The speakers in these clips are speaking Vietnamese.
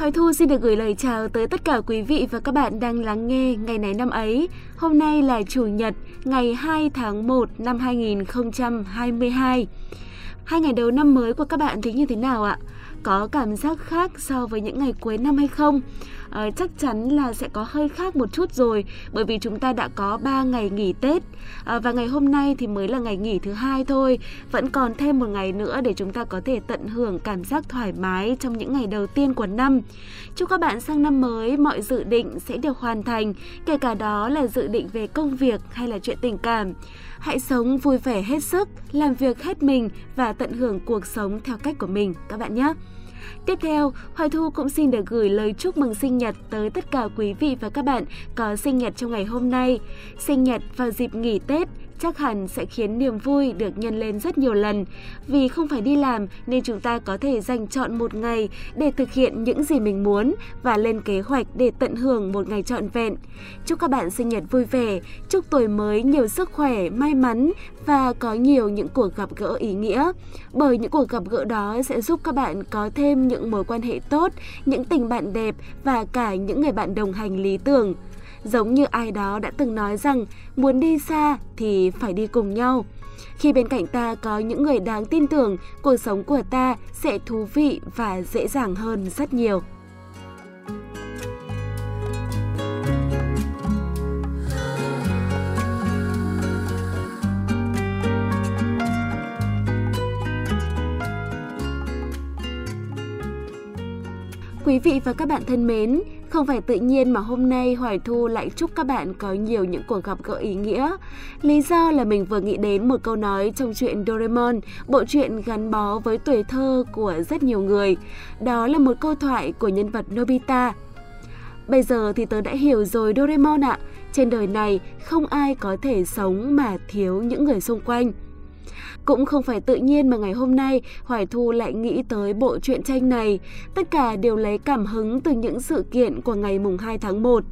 Hoài Thu xin được gửi lời chào tới tất cả quý vị và các bạn đang lắng nghe ngày này năm ấy. Hôm nay là Chủ nhật, ngày 2 tháng 1 năm 2022. Hai ngày đầu năm mới của các bạn thì như thế nào ạ? Có cảm giác khác so với những ngày cuối năm hay không? À, chắc chắn là sẽ có hơi khác một chút rồi bởi vì chúng ta đã có 3 ngày nghỉ Tết. À, và ngày hôm nay thì mới là ngày nghỉ thứ hai thôi. Vẫn còn thêm một ngày nữa để chúng ta có thể tận hưởng cảm giác thoải mái trong những ngày đầu tiên của năm. Chúc các bạn sang năm mới mọi dự định sẽ được hoàn thành kể cả đó là dự định về công việc hay là chuyện tình cảm. Hãy sống vui vẻ hết sức làm việc hết mình và tận hưởng cuộc sống theo cách của mình các bạn nhé. Tiếp theo, Hoài Thu cũng xin được gửi lời chúc mừng sinh nhật tới tất cả quý vị và các bạn có sinh nhật trong ngày hôm nay. Sinh nhật vào dịp nghỉ Tết chắc hẳn sẽ khiến niềm vui được nhân lên rất nhiều lần. Vì không phải đi làm nên chúng ta có thể dành chọn một ngày để thực hiện những gì mình muốn và lên kế hoạch để tận hưởng một ngày trọn vẹn. Chúc các bạn sinh nhật vui vẻ, chúc tuổi mới nhiều sức khỏe, may mắn và có nhiều những cuộc gặp gỡ ý nghĩa. Bởi những cuộc gặp gỡ đó sẽ giúp các bạn có thêm những mối quan hệ tốt, những tình bạn đẹp và cả những người bạn đồng hành lý tưởng giống như ai đó đã từng nói rằng muốn đi xa thì phải đi cùng nhau. Khi bên cạnh ta có những người đáng tin tưởng, cuộc sống của ta sẽ thú vị và dễ dàng hơn rất nhiều. Quý vị và các bạn thân mến, không phải tự nhiên mà hôm nay Hoài Thu lại chúc các bạn có nhiều những cuộc gặp gỡ ý nghĩa. Lý do là mình vừa nghĩ đến một câu nói trong truyện Doraemon, bộ truyện gắn bó với tuổi thơ của rất nhiều người. Đó là một câu thoại của nhân vật Nobita. Bây giờ thì tớ đã hiểu rồi Doraemon ạ, trên đời này không ai có thể sống mà thiếu những người xung quanh. Cũng không phải tự nhiên mà ngày hôm nay Hoài Thu lại nghĩ tới bộ truyện tranh này. Tất cả đều lấy cảm hứng từ những sự kiện của ngày mùng 2 tháng 1.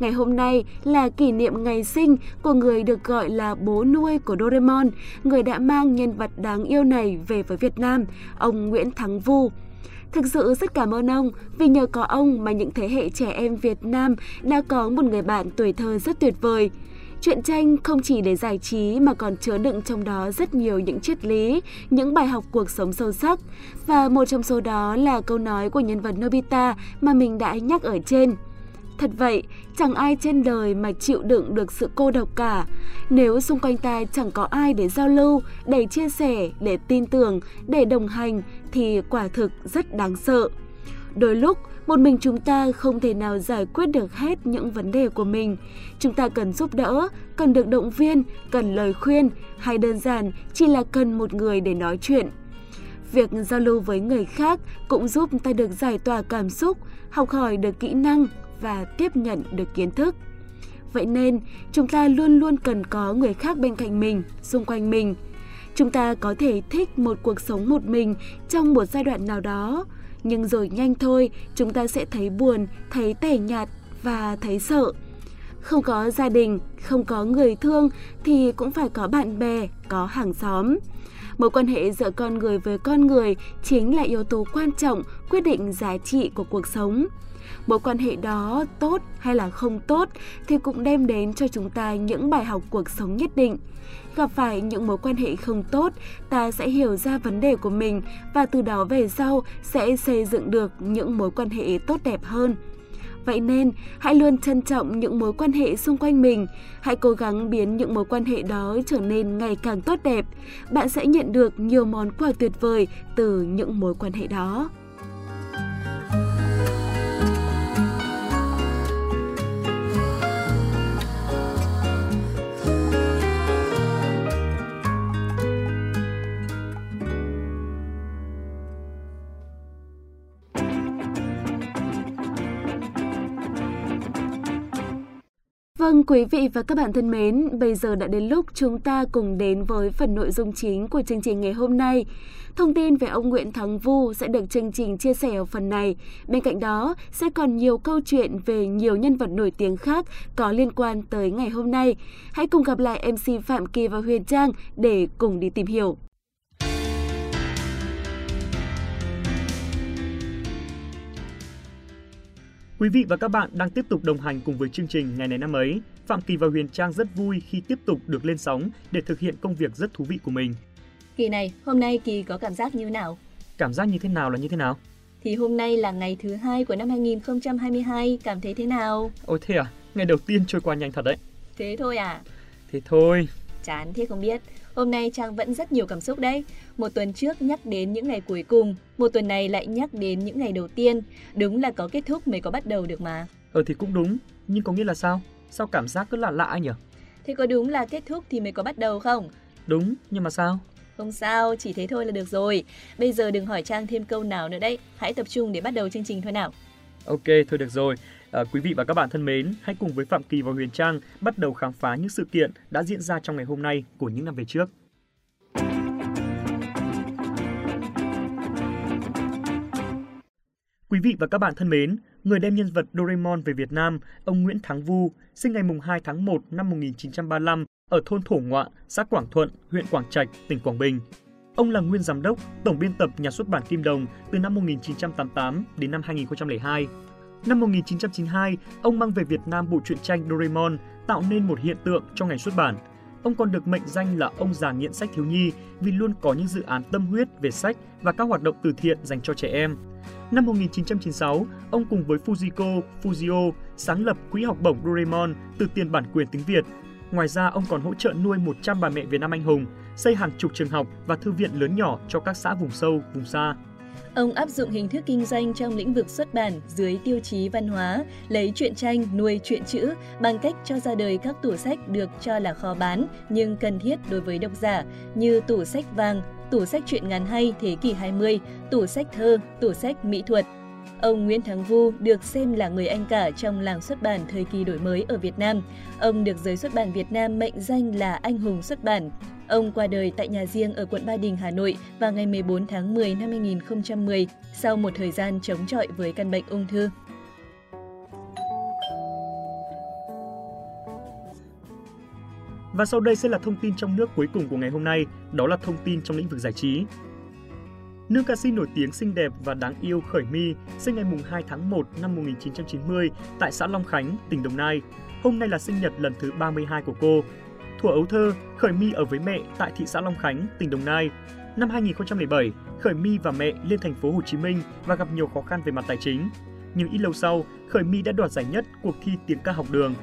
Ngày hôm nay là kỷ niệm ngày sinh của người được gọi là bố nuôi của Doraemon, người đã mang nhân vật đáng yêu này về với Việt Nam, ông Nguyễn Thắng Vu. Thực sự rất cảm ơn ông vì nhờ có ông mà những thế hệ trẻ em Việt Nam đã có một người bạn tuổi thơ rất tuyệt vời. Chuyện tranh không chỉ để giải trí mà còn chứa đựng trong đó rất nhiều những triết lý, những bài học cuộc sống sâu sắc. Và một trong số đó là câu nói của nhân vật Nobita mà mình đã nhắc ở trên. Thật vậy, chẳng ai trên đời mà chịu đựng được sự cô độc cả. Nếu xung quanh ta chẳng có ai để giao lưu, để chia sẻ, để tin tưởng, để đồng hành thì quả thực rất đáng sợ. Đôi lúc, một mình chúng ta không thể nào giải quyết được hết những vấn đề của mình. Chúng ta cần giúp đỡ, cần được động viên, cần lời khuyên hay đơn giản chỉ là cần một người để nói chuyện. Việc giao lưu với người khác cũng giúp ta được giải tỏa cảm xúc, học hỏi được kỹ năng và tiếp nhận được kiến thức. Vậy nên, chúng ta luôn luôn cần có người khác bên cạnh mình, xung quanh mình. Chúng ta có thể thích một cuộc sống một mình trong một giai đoạn nào đó, nhưng rồi nhanh thôi chúng ta sẽ thấy buồn, thấy tẻ nhạt và thấy sợ. Không có gia đình, không có người thương thì cũng phải có bạn bè, có hàng xóm. Mối quan hệ giữa con người với con người chính là yếu tố quan trọng quyết định giá trị của cuộc sống. Mối quan hệ đó tốt hay là không tốt thì cũng đem đến cho chúng ta những bài học cuộc sống nhất định gặp phải những mối quan hệ không tốt, ta sẽ hiểu ra vấn đề của mình và từ đó về sau sẽ xây dựng được những mối quan hệ tốt đẹp hơn. Vậy nên, hãy luôn trân trọng những mối quan hệ xung quanh mình. Hãy cố gắng biến những mối quan hệ đó trở nên ngày càng tốt đẹp. Bạn sẽ nhận được nhiều món quà tuyệt vời từ những mối quan hệ đó. Vâng, quý vị và các bạn thân mến, bây giờ đã đến lúc chúng ta cùng đến với phần nội dung chính của chương trình ngày hôm nay. Thông tin về ông Nguyễn Thắng Vu sẽ được chương trình chia sẻ ở phần này. Bên cạnh đó, sẽ còn nhiều câu chuyện về nhiều nhân vật nổi tiếng khác có liên quan tới ngày hôm nay. Hãy cùng gặp lại MC Phạm Kỳ và Huyền Trang để cùng đi tìm hiểu. Quý vị và các bạn đang tiếp tục đồng hành cùng với chương trình Ngày này năm ấy. Phạm Kỳ và Huyền Trang rất vui khi tiếp tục được lên sóng để thực hiện công việc rất thú vị của mình. Kỳ này, hôm nay Kỳ có cảm giác như nào? Cảm giác như thế nào là như thế nào? Thì hôm nay là ngày thứ hai của năm 2022, cảm thấy thế nào? Ôi thế à, ngày đầu tiên trôi qua nhanh thật đấy. Thế thôi à? Thế thôi. Chán thế không biết. Hôm nay Trang vẫn rất nhiều cảm xúc đấy. Một tuần trước nhắc đến những ngày cuối cùng, một tuần này lại nhắc đến những ngày đầu tiên. Đúng là có kết thúc mới có bắt đầu được mà. Ờ thì cũng đúng, nhưng có nghĩa là sao? Sao cảm giác cứ lạ lạ nhỉ? Thế có đúng là kết thúc thì mới có bắt đầu không? Đúng, nhưng mà sao? Không sao, chỉ thế thôi là được rồi. Bây giờ đừng hỏi Trang thêm câu nào nữa đấy. Hãy tập trung để bắt đầu chương trình thôi nào. Ok, thôi được rồi. À, quý vị và các bạn thân mến, hãy cùng với Phạm Kỳ và Huyền Trang bắt đầu khám phá những sự kiện đã diễn ra trong ngày hôm nay của những năm về trước. Quý vị và các bạn thân mến, người đem nhân vật Doraemon về Việt Nam, ông Nguyễn Thắng Vu, sinh ngày 2 tháng 1 năm 1935 ở thôn Thổ Ngoạ, xã Quảng Thuận, huyện Quảng Trạch, tỉnh Quảng Bình. Ông là nguyên giám đốc, tổng biên tập nhà xuất bản Kim Đồng từ năm 1988 đến năm 2002. Năm 1992, ông mang về Việt Nam bộ truyện tranh Doraemon, tạo nên một hiện tượng trong ngành xuất bản. Ông còn được mệnh danh là ông già nghiện sách thiếu nhi vì luôn có những dự án tâm huyết về sách và các hoạt động từ thiện dành cho trẻ em. Năm 1996, ông cùng với Fujiko Fujio sáng lập Quỹ học bổng Doraemon từ tiền bản quyền tiếng Việt. Ngoài ra, ông còn hỗ trợ nuôi 100 bà mẹ Việt Nam anh hùng, xây hàng chục trường học và thư viện lớn nhỏ cho các xã vùng sâu, vùng xa. Ông áp dụng hình thức kinh doanh trong lĩnh vực xuất bản dưới tiêu chí văn hóa, lấy truyện tranh nuôi truyện chữ bằng cách cho ra đời các tủ sách được cho là khó bán nhưng cần thiết đối với độc giả như tủ sách vàng, tủ sách truyện ngắn hay thế kỷ 20, tủ sách thơ, tủ sách mỹ thuật. Ông Nguyễn Thắng Vu được xem là người anh cả trong làng xuất bản thời kỳ đổi mới ở Việt Nam. Ông được giới xuất bản Việt Nam mệnh danh là anh hùng xuất bản. Ông qua đời tại nhà riêng ở quận Ba Đình, Hà Nội vào ngày 14 tháng 10 năm 2010 sau một thời gian chống chọi với căn bệnh ung thư. Và sau đây sẽ là thông tin trong nước cuối cùng của ngày hôm nay, đó là thông tin trong lĩnh vực giải trí. Nữ ca sĩ nổi tiếng xinh đẹp và đáng yêu Khởi My sinh ngày 2 tháng 1 năm 1990 tại xã Long Khánh, tỉnh Đồng Nai. Hôm nay là sinh nhật lần thứ 32 của cô. Thuở ấu thơ, Khởi My ở với mẹ tại thị xã Long Khánh, tỉnh Đồng Nai. Năm 2007, Khởi My và mẹ lên thành phố Hồ Chí Minh và gặp nhiều khó khăn về mặt tài chính. Nhưng ít lâu sau, Khởi My đã đoạt giải nhất cuộc thi tiếng ca học đường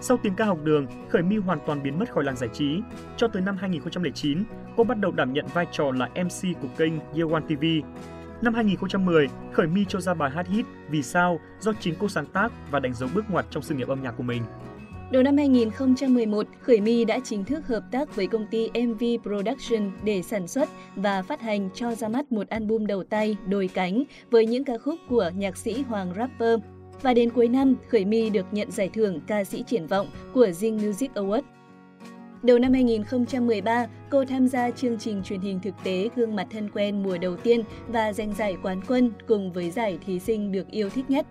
sau tiếng ca học đường, Khởi My hoàn toàn biến mất khỏi làng giải trí. Cho tới năm 2009, cô bắt đầu đảm nhận vai trò là MC của kênh Year One TV. Năm 2010, Khởi My cho ra bài hát hit Vì sao do chính cô sáng tác và đánh dấu bước ngoặt trong sự nghiệp âm nhạc của mình. Đầu năm 2011, Khởi My đã chính thức hợp tác với công ty MV Production để sản xuất và phát hành cho ra mắt một album đầu tay Đôi cánh với những ca khúc của nhạc sĩ Hoàng Rapper và đến cuối năm, Khởi My được nhận giải thưởng ca sĩ triển vọng của Zing Music Award. Đầu năm 2013, cô tham gia chương trình truyền hình thực tế Gương mặt thân quen mùa đầu tiên và giành giải quán quân cùng với giải thí sinh được yêu thích nhất.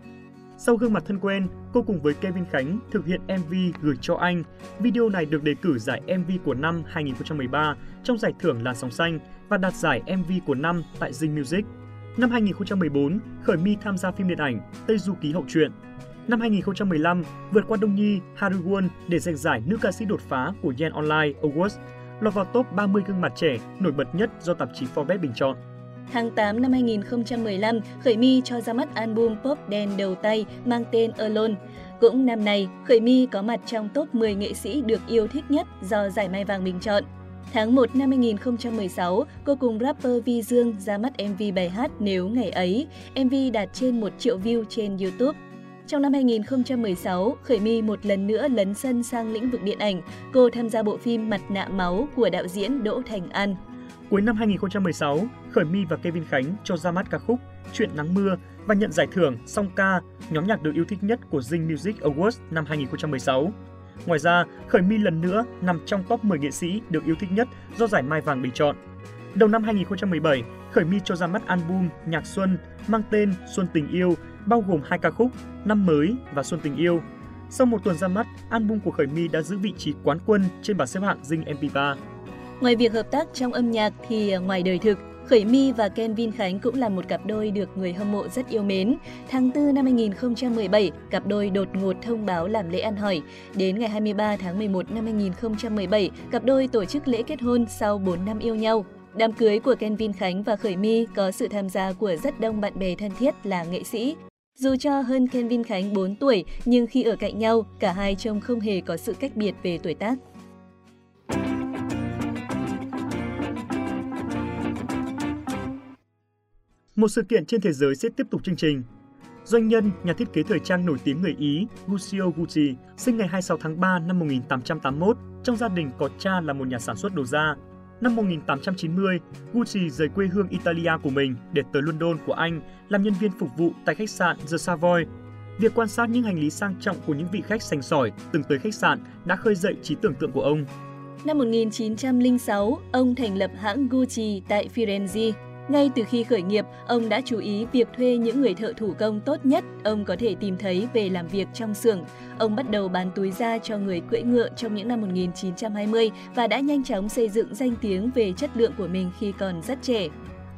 Sau gương mặt thân quen, cô cùng với Kevin Khánh thực hiện MV Gửi cho anh. Video này được đề cử giải MV của năm 2013 trong giải thưởng Làn sóng xanh và đạt giải MV của năm tại Zing Music. Năm 2014, Khởi My tham gia phim điện ảnh Tây Du ký hậu truyện. Năm 2015, vượt qua Đông Nhi, Haruwon để giành giải nữ ca sĩ đột phá của Yen Online Awards, lọt vào top 30 gương mặt trẻ nổi bật nhất do tạp chí Forbes bình chọn. Tháng 8 năm 2015, Khởi My cho ra mắt album pop đen đầu tay mang tên Alone. Cũng năm này, Khởi My có mặt trong top 10 nghệ sĩ được yêu thích nhất do giải Mai Vàng bình chọn. Tháng 1 năm 2016, cô cùng rapper Vi Dương ra mắt MV bài hát Nếu Ngày Ấy. MV đạt trên 1 triệu view trên YouTube. Trong năm 2016, Khởi My một lần nữa lấn sân sang lĩnh vực điện ảnh. Cô tham gia bộ phim Mặt nạ máu của đạo diễn Đỗ Thành An. Cuối năm 2016, Khởi My và Kevin Khánh cho ra mắt ca khúc Chuyện nắng mưa và nhận giải thưởng Song ca, nhóm nhạc được yêu thích nhất của Zing Music Awards năm 2016. Ngoài ra, Khởi My lần nữa nằm trong top 10 nghệ sĩ được yêu thích nhất do giải Mai Vàng bình chọn. Đầu năm 2017, Khởi My cho ra mắt album Nhạc Xuân mang tên Xuân Tình Yêu, bao gồm hai ca khúc Năm Mới và Xuân Tình Yêu. Sau một tuần ra mắt, album của Khởi My đã giữ vị trí quán quân trên bảng xếp hạng Zing MP3. Ngoài việc hợp tác trong âm nhạc thì ờ, ngoài đời thực, Khởi My và Kevin Khánh cũng là một cặp đôi được người hâm mộ rất yêu mến. Tháng 4 năm 2017, cặp đôi đột ngột thông báo làm lễ ăn hỏi. Đến ngày 23 tháng 11 năm 2017, cặp đôi tổ chức lễ kết hôn sau 4 năm yêu nhau. Đám cưới của Kevin Khánh và Khởi My có sự tham gia của rất đông bạn bè thân thiết là nghệ sĩ. Dù cho hơn Kevin Khánh 4 tuổi, nhưng khi ở cạnh nhau, cả hai trông không hề có sự cách biệt về tuổi tác. Một sự kiện trên thế giới sẽ tiếp tục chương trình. Doanh nhân, nhà thiết kế thời trang nổi tiếng người Ý Lucio Gucci sinh ngày 26 tháng 3 năm 1881 trong gia đình có cha là một nhà sản xuất đồ da. Năm 1890, Gucci rời quê hương Italia của mình để tới London của Anh làm nhân viên phục vụ tại khách sạn The Savoy. Việc quan sát những hành lý sang trọng của những vị khách sành sỏi từng tới khách sạn đã khơi dậy trí tưởng tượng của ông. Năm 1906, ông thành lập hãng Gucci tại Firenze. Ngay từ khi khởi nghiệp, ông đã chú ý việc thuê những người thợ thủ công tốt nhất ông có thể tìm thấy về làm việc trong xưởng. Ông bắt đầu bán túi da cho người cưỡi ngựa trong những năm 1920 và đã nhanh chóng xây dựng danh tiếng về chất lượng của mình khi còn rất trẻ.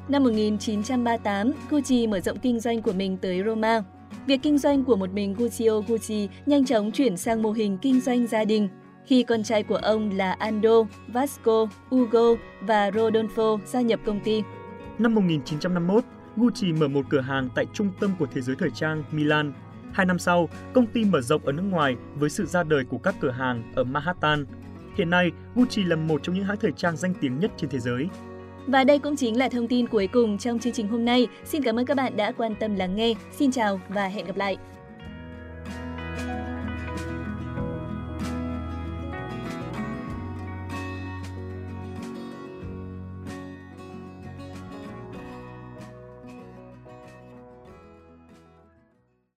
Năm 1938, Gucci mở rộng kinh doanh của mình tới Roma. Việc kinh doanh của một mình Guccio Gucci nhanh chóng chuyển sang mô hình kinh doanh gia đình, khi con trai của ông là Ando, Vasco, Ugo và Rodolfo gia nhập công ty. Năm 1951, Gucci mở một cửa hàng tại trung tâm của thế giới thời trang Milan. Hai năm sau, công ty mở rộng ở nước ngoài với sự ra đời của các cửa hàng ở Manhattan. Hiện nay, Gucci là một trong những hãng thời trang danh tiếng nhất trên thế giới. Và đây cũng chính là thông tin cuối cùng trong chương trình hôm nay. Xin cảm ơn các bạn đã quan tâm lắng nghe. Xin chào và hẹn gặp lại.